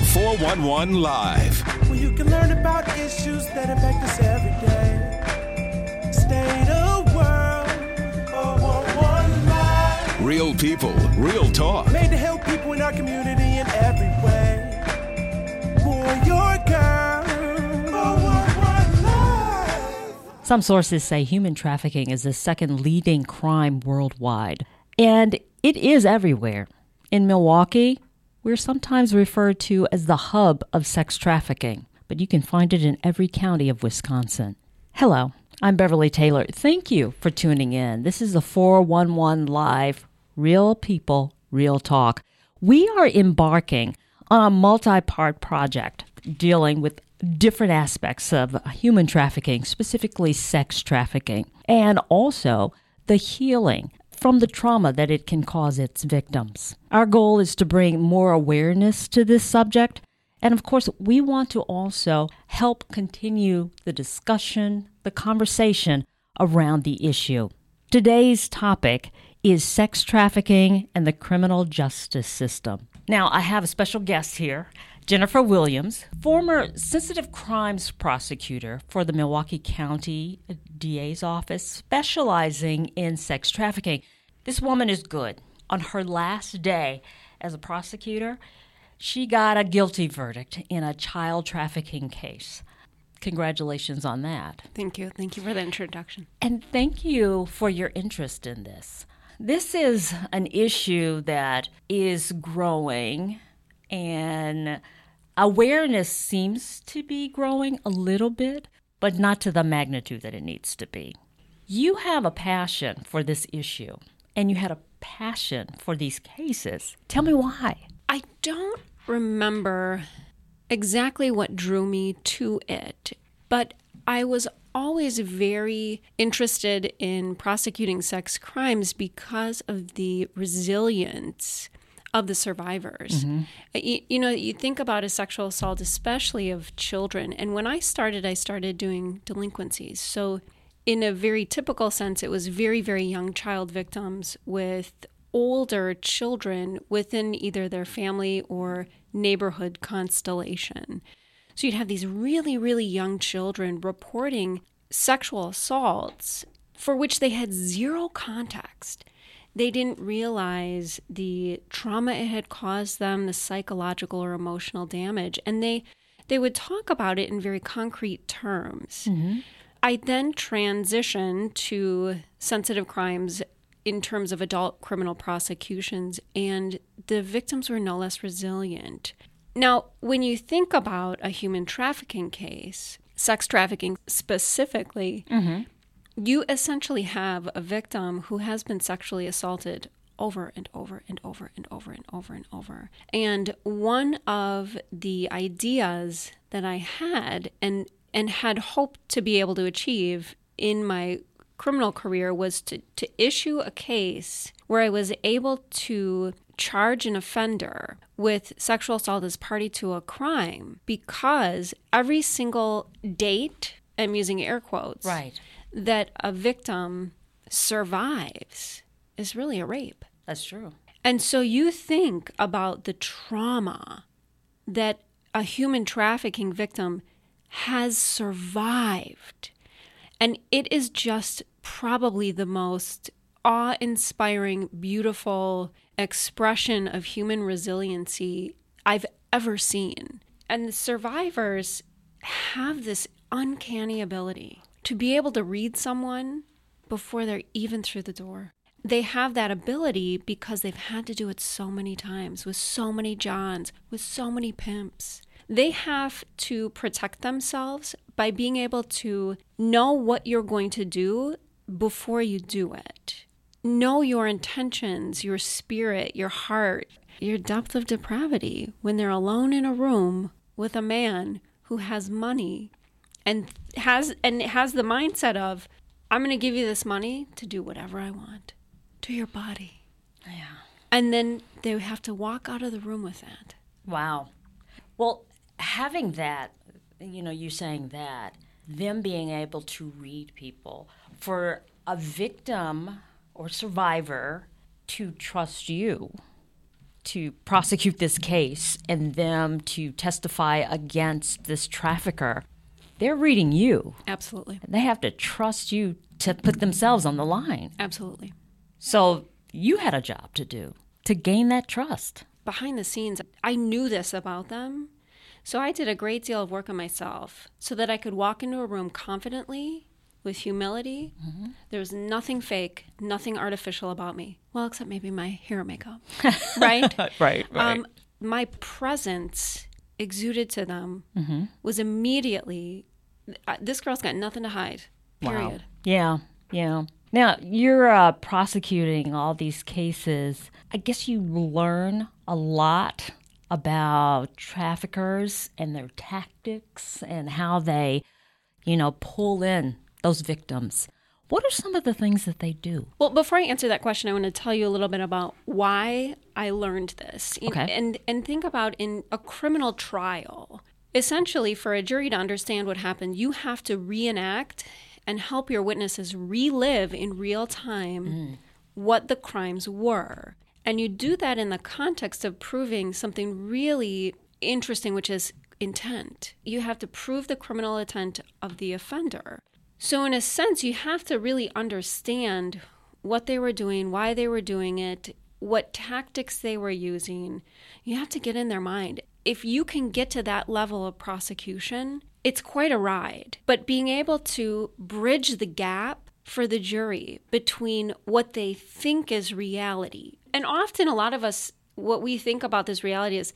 The 411 Live. where you can learn about issues that impact us every day. State of world, 411 Live. Real people, real talk. Made to help people in our community in every way. Boy or girl, 411 Live. Some sources say human trafficking is the second leading crime worldwide, and it is everywhere. In Milwaukee, we're sometimes referred to as the hub of sex trafficking, but you can find it in every county of Wisconsin. Hello, I'm Beverly Taylor. Thank you for tuning in. This is the 411 Live Real People, Real Talk. We are embarking on a multi part project dealing with different aspects of human trafficking, specifically sex trafficking, and also the healing from the trauma that it can cause its victims. Our goal is to bring more awareness to this subject. And of course, we want to also help continue the discussion, the conversation around the issue. Today's topic is sex trafficking and the criminal justice system. Now, I have a special guest here, Jennifer Williams, former sensitive crimes prosecutor for the Milwaukee County DA's office, specializing in sex trafficking. This woman is good. On her last day as a prosecutor, she got a guilty verdict in a child trafficking case. Congratulations on that. Thank you. Thank you for the introduction. And thank you for your interest in this. This is an issue that is growing, and awareness seems to be growing a little bit, but not to the magnitude that it needs to be. You have a passion for this issue, and you had a passion for these cases. Tell me why. I don't remember exactly what drew me to it, but I was always very interested in prosecuting sex crimes because of the resilience of the survivors. Mm-hmm. You, you know, you think about a sexual assault, especially of children. And when I started, I started doing delinquencies. So, in a very typical sense, it was very, very young child victims with older children within either their family or neighborhood constellation. So you'd have these really, really young children reporting sexual assaults for which they had zero context. They didn't realize the trauma it had caused them, the psychological or emotional damage, and they they would talk about it in very concrete terms. Mm-hmm. I then transitioned to sensitive crimes in terms of adult criminal prosecutions, and the victims were no less resilient. Now, when you think about a human trafficking case, sex trafficking specifically, mm-hmm. You essentially have a victim who has been sexually assaulted over and over and over and over and over and over. And one of the ideas that I had and and had hoped to be able to achieve in my criminal career was to, to issue a case where I was able to charge an offender with sexual assault as party to a crime because every single date, I'm using air quotes, Right. That a victim survives is really a rape. That's true. And so you think about the trauma that a human trafficking victim has survived. And it is just probably the most awe inspiring, beautiful expression of human resiliency I've ever seen. And the survivors have this uncanny ability to be able to read someone before they're even through the door. They have that ability because they've had to do it so many times with so many Johns, with so many pimps. They have to protect themselves by being able to know what you're going to do before you do it. Know your intentions, your spirit, your heart, your depth of depravity when they're alone in a room with a man who has money and has and it has the mindset of I'm going to give you this money to do whatever I want to your body. Yeah. And then they have to walk out of the room with that. Wow. Well, having that, you know, you saying that, them being able to read people, for a victim or survivor to trust you to prosecute this case and them to testify against this trafficker, they're reading you. Absolutely. They have to trust you to put themselves on the line. Absolutely. So you had a job to do to gain that trust. Behind the scenes, I knew this about them. So I did a great deal of work on myself so that I could walk into a room confidently with humility. There was nothing fake, nothing artificial about me. Well, except maybe my hair and makeup. right? Right, Um, my presence exuded to them was immediately this girl's got nothing to hide. Period. Yeah, yeah. Now, you're uh, prosecuting all these cases. I guess you learn a lot about traffickers and their tactics and how they, you know, pull in those victims. What are some of the things that they do? Well, before I answer that question, I want to tell you a little bit about why I learned this. You- Okay. And and think about in a criminal trial. Essentially, for a jury to understand what happened, you have to reenact and help your witnesses relive in real time mm. what the crimes were. And you do that in the context of proving something really interesting, which is intent. You have to prove the criminal intent of the offender. So, in a sense, you have to really understand what they were doing, why they were doing it, what tactics they were using. You have to get in their mind. If you can get to that level of prosecution, it's quite a ride. But being able to bridge the gap for the jury between what they think is reality, and often a lot of us, what we think about this reality is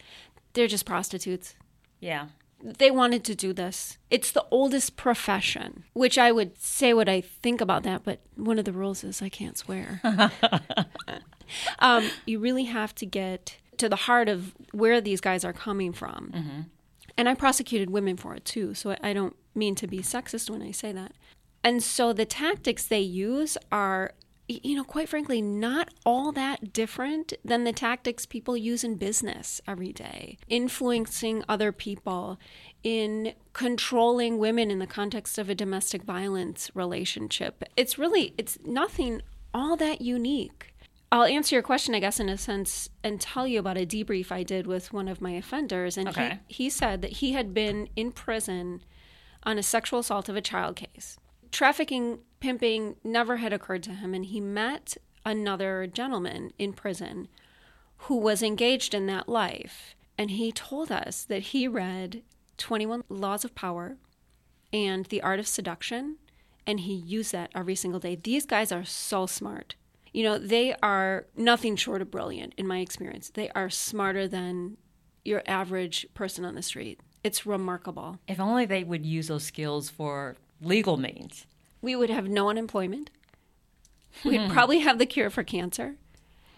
they're just prostitutes Yeah. they wanted to do this. It's the oldest profession, which I would say what I think about that, but one of the rules is I can't swear. um, you really have to get to the heart of where these guys are coming from. Mm-hmm. And I prosecuted women for it too, so I don't mean to be sexist when I say that. And so the tactics they use are, you know, quite frankly, not all that different than the tactics people use in business every day. Influencing other people, in controlling women in the context of a domestic violence relationship. It's really, it's nothing all that unique. I'll answer your question, I guess, in a sense, and tell you about a debrief I did with one of my offenders. And Okay. he, he said that he had been in prison on a sexual assault of a child case. Trafficking, pimping never had occurred to him, and he met another gentleman in prison who was engaged in that life. And he told us that he read 21 Laws of Power and The Art of Seduction, and he used that every single day. These guys are so smart. You know, they are nothing short of brilliant in my experience. They are smarter than your average person on the street. It's remarkable. If only they would use those skills for legal means. we would have no unemployment. We'd hmm. probably have the cure for cancer.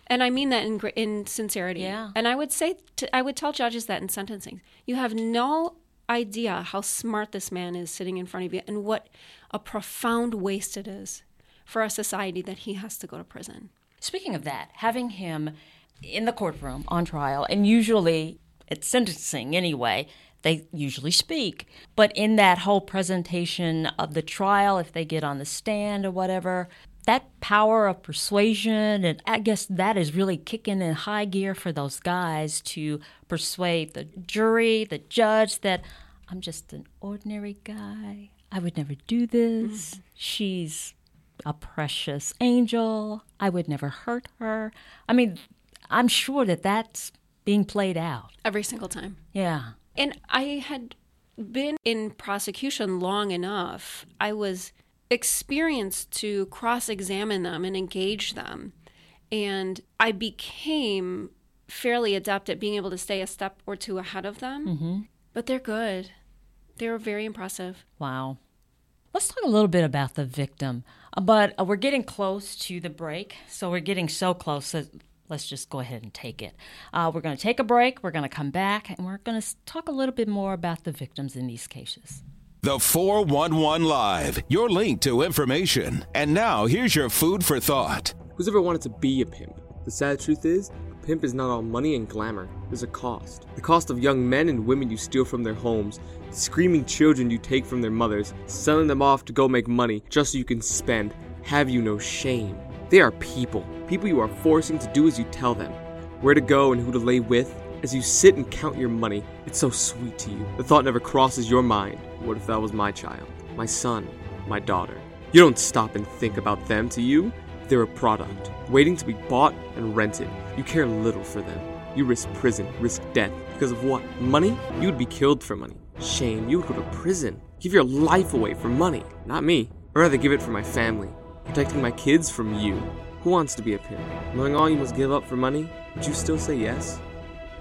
And I mean that in, in sincerity. Yeah. And I would say, to, I would tell judges that in sentencing. You have no idea how smart this man is sitting in front of you and what a profound waste it is for a society that he has to go to prison. Speaking of that, having him in the courtroom on trial, and usually at sentencing anyway, they usually speak. But in that whole presentation of the trial, if they get on the stand or whatever, that power of persuasion, and I guess that is really kicking in high gear for those guys to persuade the jury, the judge, that I'm just an ordinary guy. I would never do this. Mm. She's a precious angel. I would never hurt her. I mean, I'm sure that that's being played out. Every single time. Yeah. And I had been in prosecution long enough. I was experienced to cross examine them and engage them. And I became fairly adept at being able to stay a step or two ahead of them. Mm-hmm. But they're good. They were very impressive. Wow. Let's talk a little bit about the victim. Uh, But uh, we're getting close to the break. So we're getting so close that let's just go ahead and take it. Uh, we're going to take a break. We're going to come back and we're going to talk a little bit more about the victims in these cases. The 411 Live, your link to information. And now here's your food for thought. Who's ever wanted to be a pimp? The sad truth is, a pimp is not all money and glamour. There's a cost. The cost of young men and women you steal from their homes, screaming children you take from their mothers, selling them off to go make money just so you can spend. Have you no shame? They are people. People you are forcing to do as you tell them. where to go and who to lay with. As you sit and count your money, it's so sweet to you. The thought never crosses your mind. What if that was my child, my son, my daughter? You don't stop and think about them to you. They're a product, waiting to be bought and rented. You care little for them. You risk prison, risk death. Because of what? Money? You would be killed for money. Shame, you would go to prison. Give your life away for money. Not me. I'd rather give it for my family. Protecting my kids from you. Who wants to be a pimp? Knowing all you must give up for money, would you still say yes?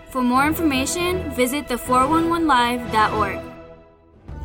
For more information, visit the411live.org.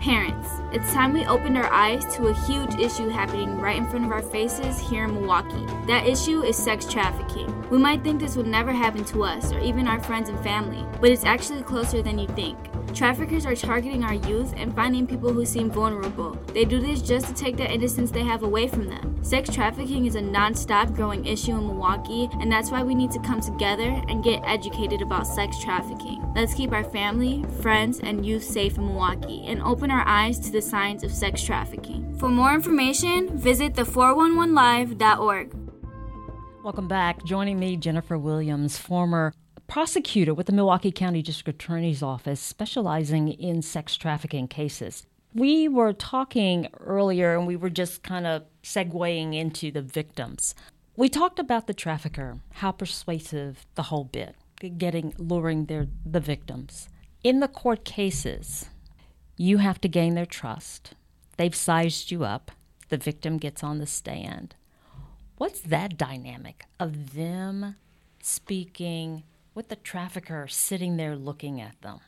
Parents, it's time we opened our eyes to a huge issue happening right in front of our faces here in Milwaukee. That issue is sex trafficking. We might think this would never happen to us or even our friends and family, but it's actually closer than you think. Traffickers are targeting our youth and finding people who seem vulnerable. They do this just to take the innocence they have away from them. Sex trafficking is a non stop growing issue in Milwaukee, and that's why we need to come together and get educated about sex trafficking. Let's keep our family, friends, and youth safe in Milwaukee and open our eyes to the signs of sex trafficking. For more information, visit the411live.org. Welcome back. Joining me, Jennifer Williams, former prosecutor with the Milwaukee County District Attorney's Office, specializing in sex trafficking cases. We were talking earlier and we were just kind of segueing into the victims. We talked about the trafficker, how persuasive the whole bit, getting luring their the victims. In the court cases, you have to gain their trust. They've sized you up. The victim gets on the stand. What's that dynamic of them speaking with the trafficker sitting there looking at them?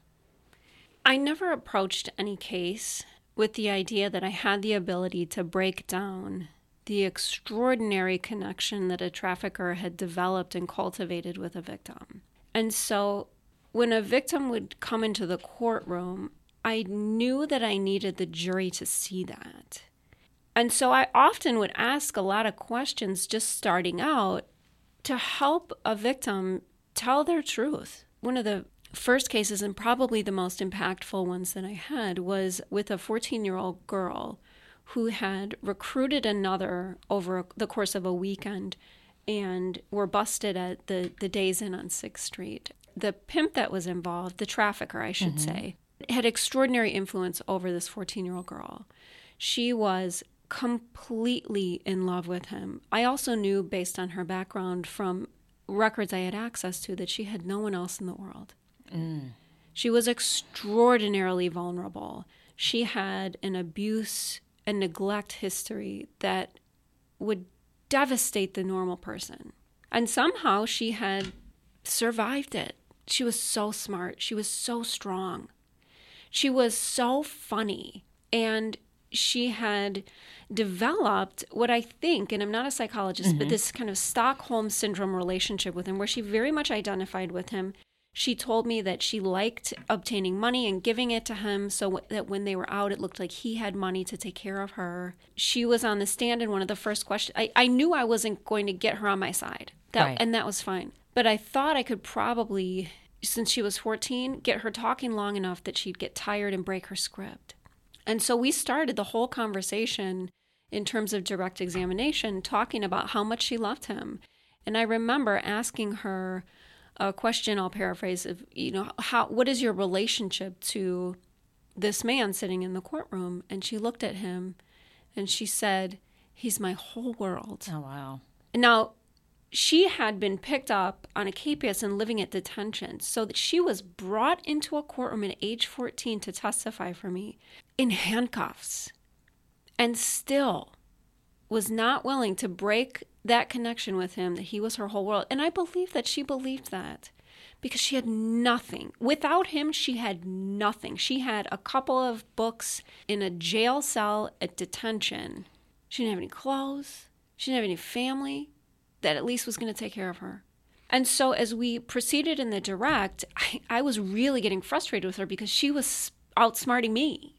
I never approached any case with the idea that I had the ability to break down the extraordinary connection that a trafficker had developed and cultivated with a victim. And so when a victim would come into the courtroom, I knew that I needed the jury to see that. And so I often would ask a lot of questions just starting out to help a victim tell their truth. One of the first cases, and probably the most impactful ones that I had, was with a 14 year old girl who had recruited another over the course of a weekend and were busted at the, the Days Inn on 6th Street. The pimp that was involved, the trafficker, I should mm-hmm. say, had extraordinary influence over this 14 year old girl. She was completely in love with him. I also knew, based on her background from records I had access to, that she had no one else in the world. Mm. She was extraordinarily vulnerable. She had an abuse and neglect history that would devastate the normal person. And somehow she had survived it. She was so smart. She was so strong. She was so funny. And she had developed what I think, and I'm not a psychologist, mm-hmm. but this kind of Stockholm syndrome relationship with him, where she very much identified with him. She told me that she liked obtaining money and giving it to him so that when they were out, it looked like he had money to take care of her. She was on the stand, and one of the first questions, I, I knew I wasn't going to get her on my side, that, right. and that was fine. But I thought I could probably, since she was 14, get her talking long enough that she'd get tired and break her script. And so we started the whole conversation in terms of direct examination talking about how much she loved him. And I remember asking her a question, I'll paraphrase, of, you know, how what is your relationship to this man sitting in the courtroom? And she looked at him and she said, He's my whole world. Oh wow. Now she had been picked up on a KPS and living at detention, so that she was brought into a courtroom at age 14 to testify for me in handcuffs and still was not willing to break that connection with him that he was her whole world. And I believe that she believed that because she had nothing. Without him, she had nothing. She had a couple of books in a jail cell at detention. She didn't have any clothes, she didn't have any family that at least was going to take care of her. And so as we proceeded in the direct, I, I, was really getting frustrated with her because she was outsmarting me.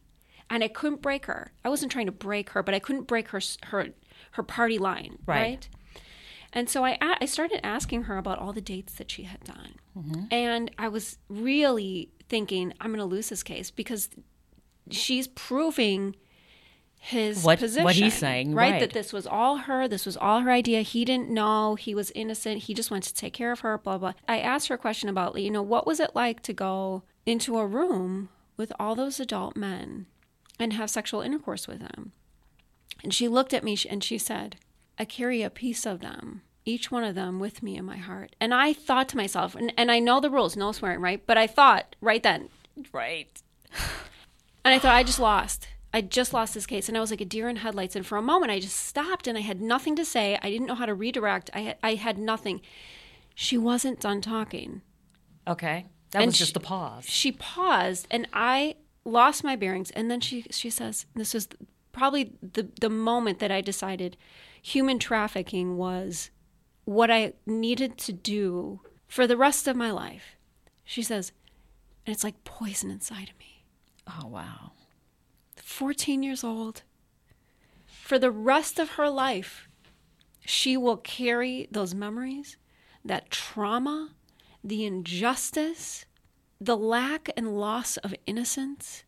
And I couldn't break her. I wasn't trying to break her, but I couldn't break her her her party line, right? right? And so I I started asking her about all the dates that she had done. Mm-hmm. And I was really thinking I'm going to lose this case because she's proving his What- position. what he's saying, right? right. That this was all her, this was all her idea. He didn't know, he was innocent, he just wanted to take care of her, blah, blah. I asked her a question about, you know, what was it like to go into a room with all those adult men and have sexual intercourse with them? And she looked at me and she said, I carry a piece of them, each one of them with me in my heart. And I thought to myself, and, and I know the rules, no swearing, right? But I thought right then, Right. and I thought, I just lost. I just lost this case. And I was like a deer in headlights. And for a moment, I just stopped and I had nothing to say. I didn't know how to redirect. I had, I had nothing. She wasn't done talking. Okay. That And was just she- a pause. She paused and I lost my bearings. And then she, she says, This was probably the, the moment that I decided human trafficking was what I needed to do for the rest of my life. She says, And it's like poison inside of me. Oh, wow. 14 years old. For the rest of her life, she will carry those memories, that trauma, the injustice, the lack and loss of innocence.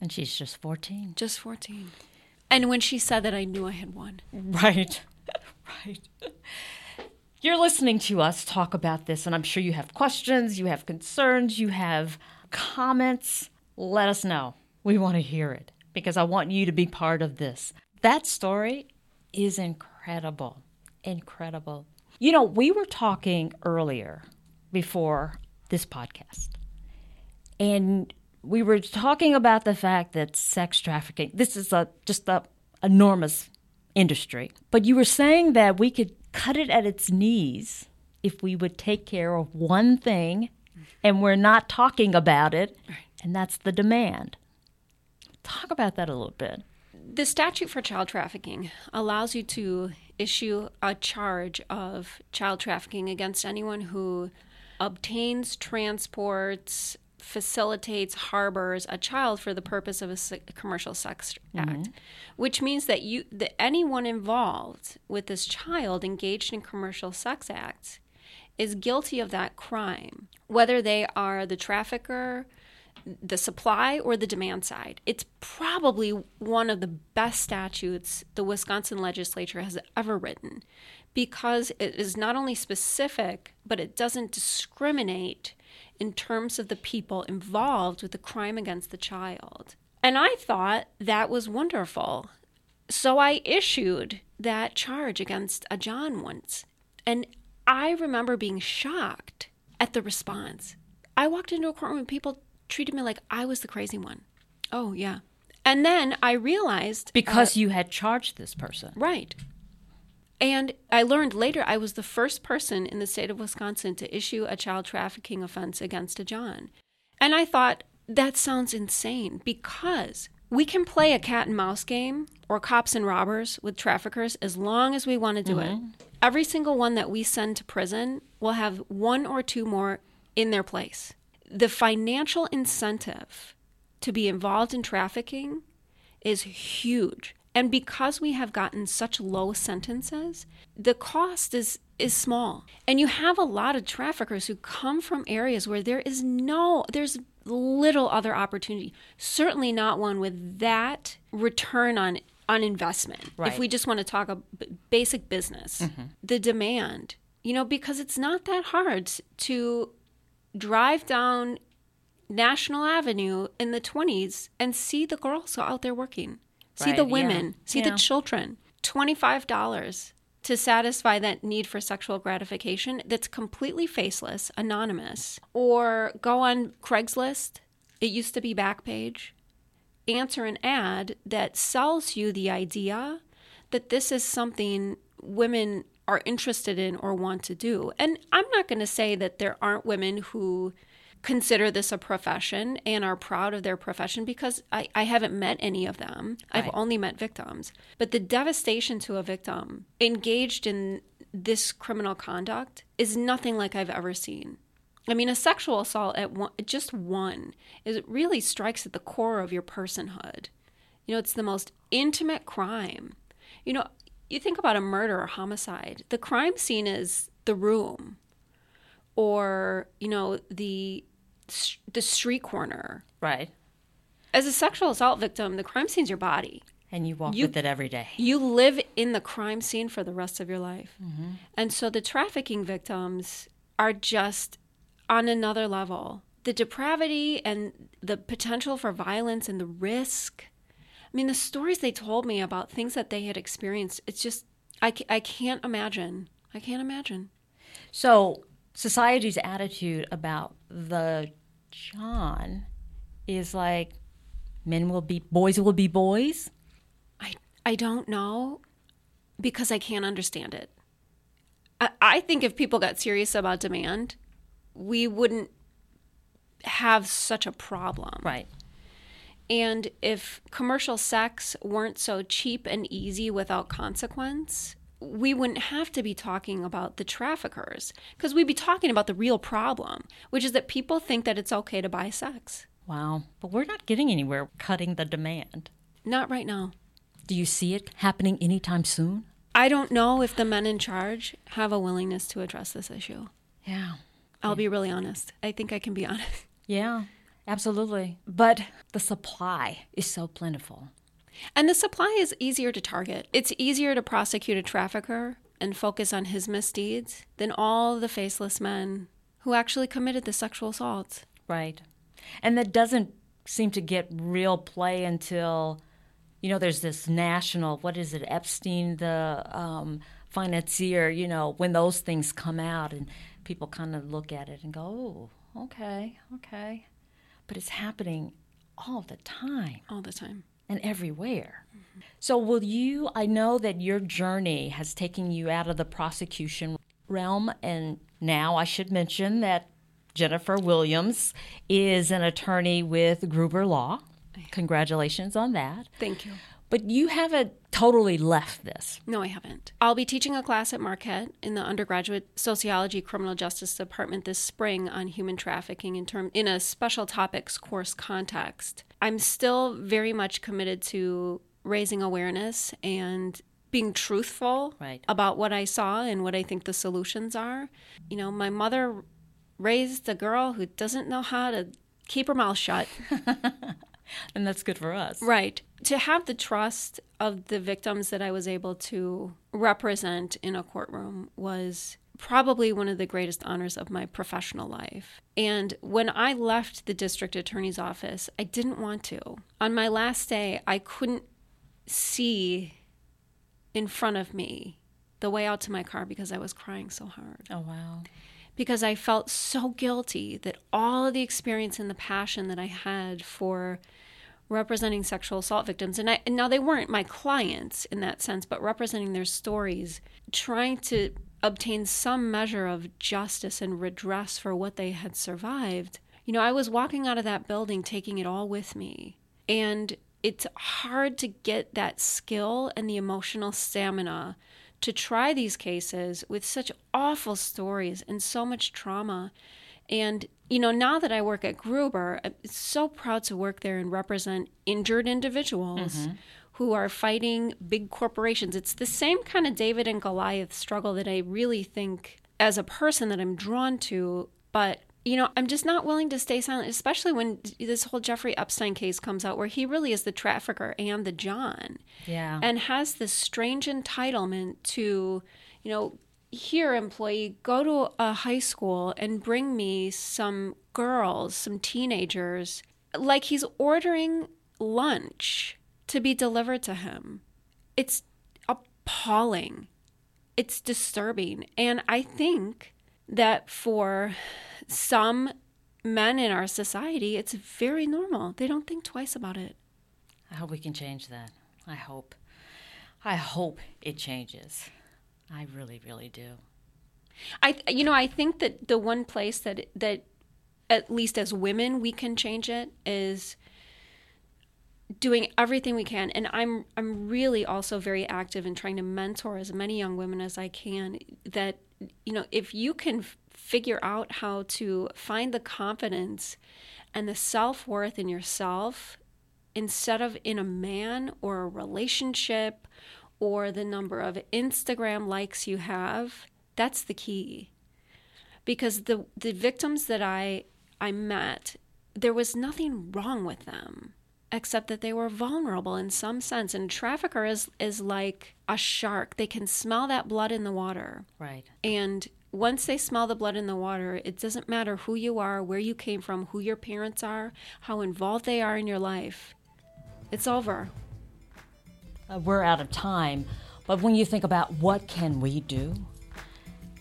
And she's just 14. Just 14. And when she said that, I knew I had won. Right. right. You're listening to us talk about this, and I'm sure you have questions, you have concerns, you have comments. Let us know. We want to hear it because I want you to be part of this. That story is incredible. Incredible. You know, we were talking earlier before this podcast, and we were talking about the fact that sex trafficking, this is a just a enormous industry. But you were saying that we could cut it at its knees if we would take care of one thing and we're not talking about it, and that's the demand. Talk about that a little bit. The statute for child trafficking allows you to issue a charge of child trafficking against anyone who obtains, transports, facilitates, harbors a child for the purpose of a se- commercial sex act, mm-hmm. which means that you that anyone involved with this child engaged in commercial sex acts is guilty of that crime, whether they are the trafficker, the supply or the demand side. It's probably one of the best statutes the Wisconsin legislature has ever written because it is not only specific, but it doesn't discriminate in terms of the people involved with the crime against the child. And I thought that was wonderful. So I issued that charge against a John once. And I remember being shocked at the response. I walked into a courtroom and people treated me like I was the crazy one. Oh, yeah. And then I realized Because uh, you had charged this person. Right. And I learned later I was the first person in the state of Wisconsin to issue a child trafficking offense against a John. And I thought, that sounds insane because we can play a cat and mouse game or cops and robbers with traffickers as long as we want to do it. Mm-hmm. Every single one that we send to prison will have one or two more in their place. The financial incentive to be involved in trafficking is huge. And because we have gotten such low sentences, the cost is is small. And you have a lot of traffickers who come from areas where there is no there's little other opportunity. Certainly not one with that return on on investment. Right. If we just want to talk about basic business, mm-hmm. the demand, you know, because it's not that hard to drive down National Avenue in the 20s and see the girls out there working. See the Right, yeah. women, see Yeah. the children. $25 to satisfy that need for sexual gratification that's completely faceless, anonymous. Or go on Craigslist, it used to be Backpage, answer an ad that sells you the idea that this is something women are interested in or want to do. And I'm not going to say that there aren't women who consider this a profession and are proud of their profession because I, I haven't met any of them. I've Right. only met victims. But the devastation to a victim engaged in this criminal conduct is nothing like I've ever seen. I mean, a sexual assault at one, just one, is it really strikes at the core of your personhood. You know, it's the most intimate crime. You know, you think about a murder or homicide, the crime scene is the room or, you know, the the street corner. Right. As a sexual assault victim, the crime scene's your body. And you walk You- with it every day. you live in the crime scene for the rest of your life. Mm-hmm. And so the trafficking victims are just on another level. The depravity and the potential for violence and the risk. I mean, the stories they told me about things that they had experienced, it's just, I, I can't imagine. I can't imagine. So, society's attitude about the John is like men will be boys will be boys. I, I don't know because I can't understand it. I, I think if people got serious about demand, we wouldn't have such a problem. Right. And if commercial sex weren't so cheap and easy without consequence, we wouldn't have to be talking about the traffickers because we'd be talking about the real problem, which is that people think that it's okay to buy sex. Wow. But we're not getting anywhere cutting the demand. Not right now. Do you see it happening anytime soon? I don't know if the men in charge have a willingness to address this issue. Yeah. I'll be really honest. I think I can be honest. Yeah. Absolutely. But the supply is so plentiful. And the supply is easier to target. It's easier to prosecute a trafficker and focus on his misdeeds than all the faceless men who actually committed the sexual assaults. Right. And that doesn't seem to get real play until, you know, there's this national, what is it, Epstein, the um, financier, you know, when those things come out and people kind of look at it and go, oh, okay, okay. But it's happening all the time all the time. and everywhere. Mm-hmm. So, will you? I know that your journey has taken you out of the prosecution realm, and now I should mention that Jennifer Williams is an attorney with Gruber Law. Congratulations on that. Thank you. But you haven't totally left this. No, I haven't. I'll be teaching a class at Marquette in the undergraduate sociology criminal justice department this spring on human trafficking in term in a special topics course context. I'm still very much committed to raising awareness and being truthful Right. about what I saw and what I think the solutions are. You know, my mother raised a girl who doesn't know how to keep her mouth shut. And that's good for us. Right. To have the trust of the victims that I was able to represent in a courtroom was probably one of the greatest honors of my professional life. And when I left the district attorney's office, I didn't want to. On my last day, I couldn't see in front of me the way out to my car because I was crying so hard Oh, wow. Because I felt so guilty that all of the experience and the passion that I had for representing sexual assault victims and I and now they weren't my clients in that sense but representing their stories trying to obtain some measure of justice and redress for what they had survived you know I was walking out of that building taking it all with me. And it's hard to get that skill and the emotional stamina to try these cases with such awful stories and so much trauma. And, you know, now that I work at Gruber, I'm so proud to work there and represent injured individuals mm-hmm. who are fighting big corporations. It's the same kind of David and Goliath struggle that I really think, as a person, that I'm drawn to. But you know, I'm just not willing to stay silent, especially when this whole Jeffrey Epstein case comes out, where he really is the trafficker and the John Yeah. and has this strange entitlement to, you know, here, employee, go to a high school and bring me some girls, some teenagers, like he's ordering lunch to be delivered to him. It's appalling. It's disturbing. And I think that for some men in our society, it's very normal. They don't think twice about it. I hope we can change that. I hope. I hope it changes. I really, really do. I you know I think that the one place that that at least as women we can change it is doing everything we can and I'm I'm really also very active in trying to mentor as many young women as I can that you know if you can figure out how to find the confidence and the self-worth in yourself instead of in a man or a relationship or the number of Instagram likes you have, that's the key. Because the the victims that I I met, there was nothing wrong with them. Except that they were vulnerable in some sense. And trafficker is is like a shark. They can smell that blood in the water. Right. And once they smell the blood in the water, it doesn't matter who you are, where you came from, who your parents are, how involved they are in your life. It's over. Uh, we're out of time, but when you think about what can we do,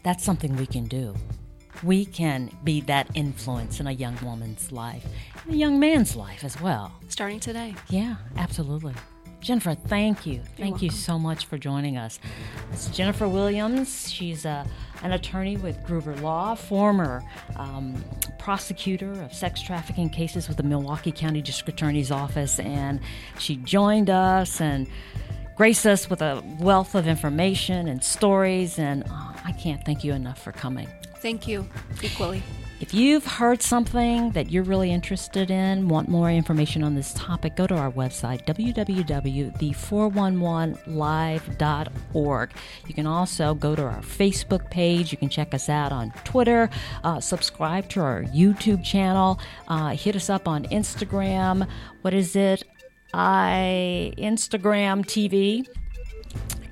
that's something we can do. We can be that influence in a young woman's life, and a young man's life as well. Starting today. Yeah, absolutely. Jennifer, thank you. Thank you so much for joining us. It's Jennifer Williams. She's a, an attorney with Gruber Law, former um, prosecutor of sex trafficking cases with the Milwaukee County District Attorney's Office, and she joined us and graced us with a wealth of information and stories. And uh, I can't thank you enough for coming. Thank you, equally. If you've heard something that you're really interested in, want more information on this topic, go to our website, www.the411live.org. You can also go to our Facebook page. You can check us out on Twitter, uh, subscribe to our YouTube channel, uh, hit us up on Instagram. What is it? I Instagram TV.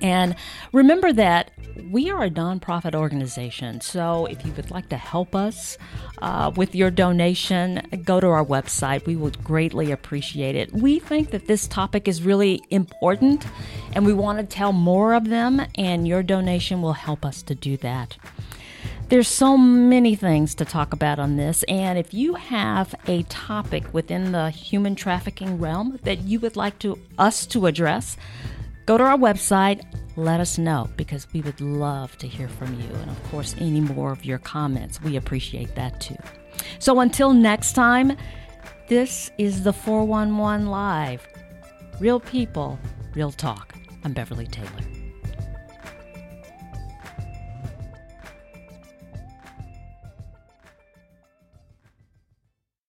And remember that we are a nonprofit organization. So if you would like to help us uh, with your donation, go to our website. We would greatly appreciate it. We think that this topic is really important and we want to tell more of them, and your donation will help us to do that. There's so many things to talk about on this, and if you have a topic within the human trafficking realm that you would like to us to address, go to our website, let us know because we would love to hear from you. And of course, any more of your comments, we appreciate that too. So until next time, this is the 411 Live. Real people, real talk. I'm Beverly Taylor.